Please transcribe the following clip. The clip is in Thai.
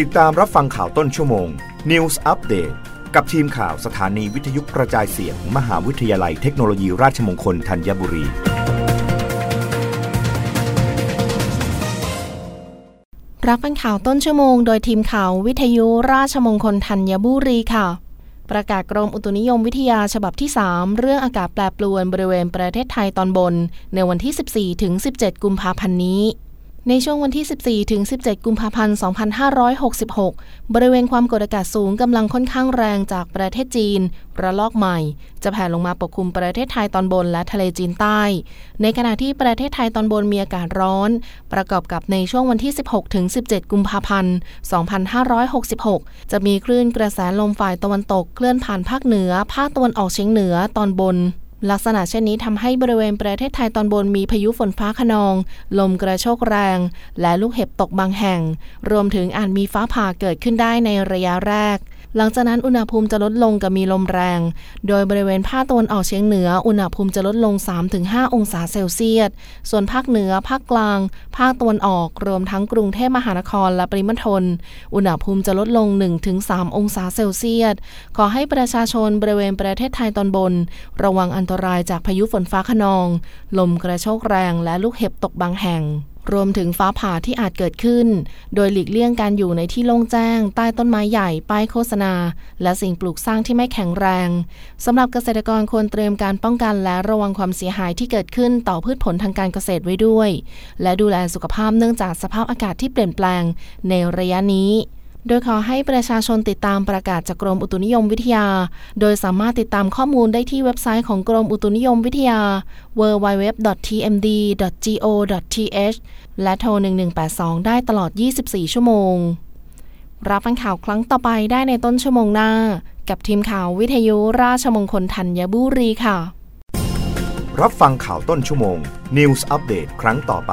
ติดตามรับฟังข่าวต้นชั่วโมง News Update กับทีมข่าวสถานีวิทยุกระจายเสียงมมหาวิทยาลัยเทคโนโลยีราชมงคลธัญบุรี รับฟังข่าวต้นชั่วโมงโดยทีมข่าววิทยุราชมงคลธัญบุรีค่ะ ประกาศกรมอุตุนิยมวิทยาฉบับที่ 3 เรื่องอากาศแปรปรวนบริเวณประเทศไทยตอนบน ในวันที่ 14ถึง17 กุมภาพันธ์นี้ ในช่วงวันที่ 14 ถึง 17 กุมภาพันธ์ 2566 บริเวณความกดอากาศสูงกำลังค่อนข้างแรงจากประเทศจีน ระลอกใหม่ จะแผ่ลงมาปกคลุมประเทศไทยตอนบนและทะเลจีนใต้ ในขณะที่ประเทศไทยตอนบนมีอากาศร้อน ประกอบกับในช่วงวันที่ 16 ถึง 17 กุมภาพันธ์ 2566 จะมีคลื่นกระแสลมฝ่ายตะวันตกเคลื่อนผ่านภาคเหนือ ภาคตะวันออกเฉียงเหนือตอนบน ลักษณะเช่นนี้ทำให้บริเวณประเทศไทยตอนบนมีพายุฝนฟ้าขนอง ลมกระโชกแรง และลูกเห็บตกบางแห่ง รวมถึงอาจมีฟ้าผ่าเกิดขึ้นได้ในระยะแรก หลังจากนั้นอุณหภูมิจะลดลงกับมีลมแรง โดยบริเวณภาคตะวันออกเฉียงเหนือ อุณหภูมิจะลดลง 3-5 องศาเซลเซียส ส่วนภาคเหนือ ภาคกลาง ภาคตะวันออกรวมทั้งกรุงเทพมหานครและปริมณฑล อุณหภูมิจะลดลง 1-3 องศาเซลเซียส ขอให้ประชาชนบริเวณประเทศไทยตอนบน ระวังอันตรายจากพายุฝนฟ้าขนอง ลมกระโชกแรงและลูกเห็บตกบางแห่ง รวมถึงฟ้าผ่าที่อาจเกิดขึ้น โดยหลีกเลี่ยงการอยู่ในที่โล่งแจ้ง ใต้ต้นไม้ใหญ่ ป้ายโฆษณา และสิ่งปลูกสร้างที่ไม่แข็งแรง สำหรับเกษตรกรควรเตรียมการป้องกันและระวังความเสียหายที่เกิดขึ้นต่อพืชผลทางการเกษตรไว้ด้วย และดูแลสุขภาพเนื่องจากสภาพอากาศที่เปลี่ยนแปลงในระยะนี้ โดยขอให้ประชาชนติดตามประกาศจากกรมอุตุนิยมวิทยา โดยสามารถติดตามข้อมูลได้ที่เว็บไซต์ของกรมอุตุนิยมวิทยา www.tmd.go.th และโทร 1182 ได้ตลอด 24 ชั่วโมง รับฟังข่าวครั้งต่อไปได้ในต้นชั่วโมงหน้า กับทีมข่าววิทยุราชมงคลธัญบุรีค่ะ รับฟังข่าวต้นชั่วโมง News อัปเดตครั้งต่อไป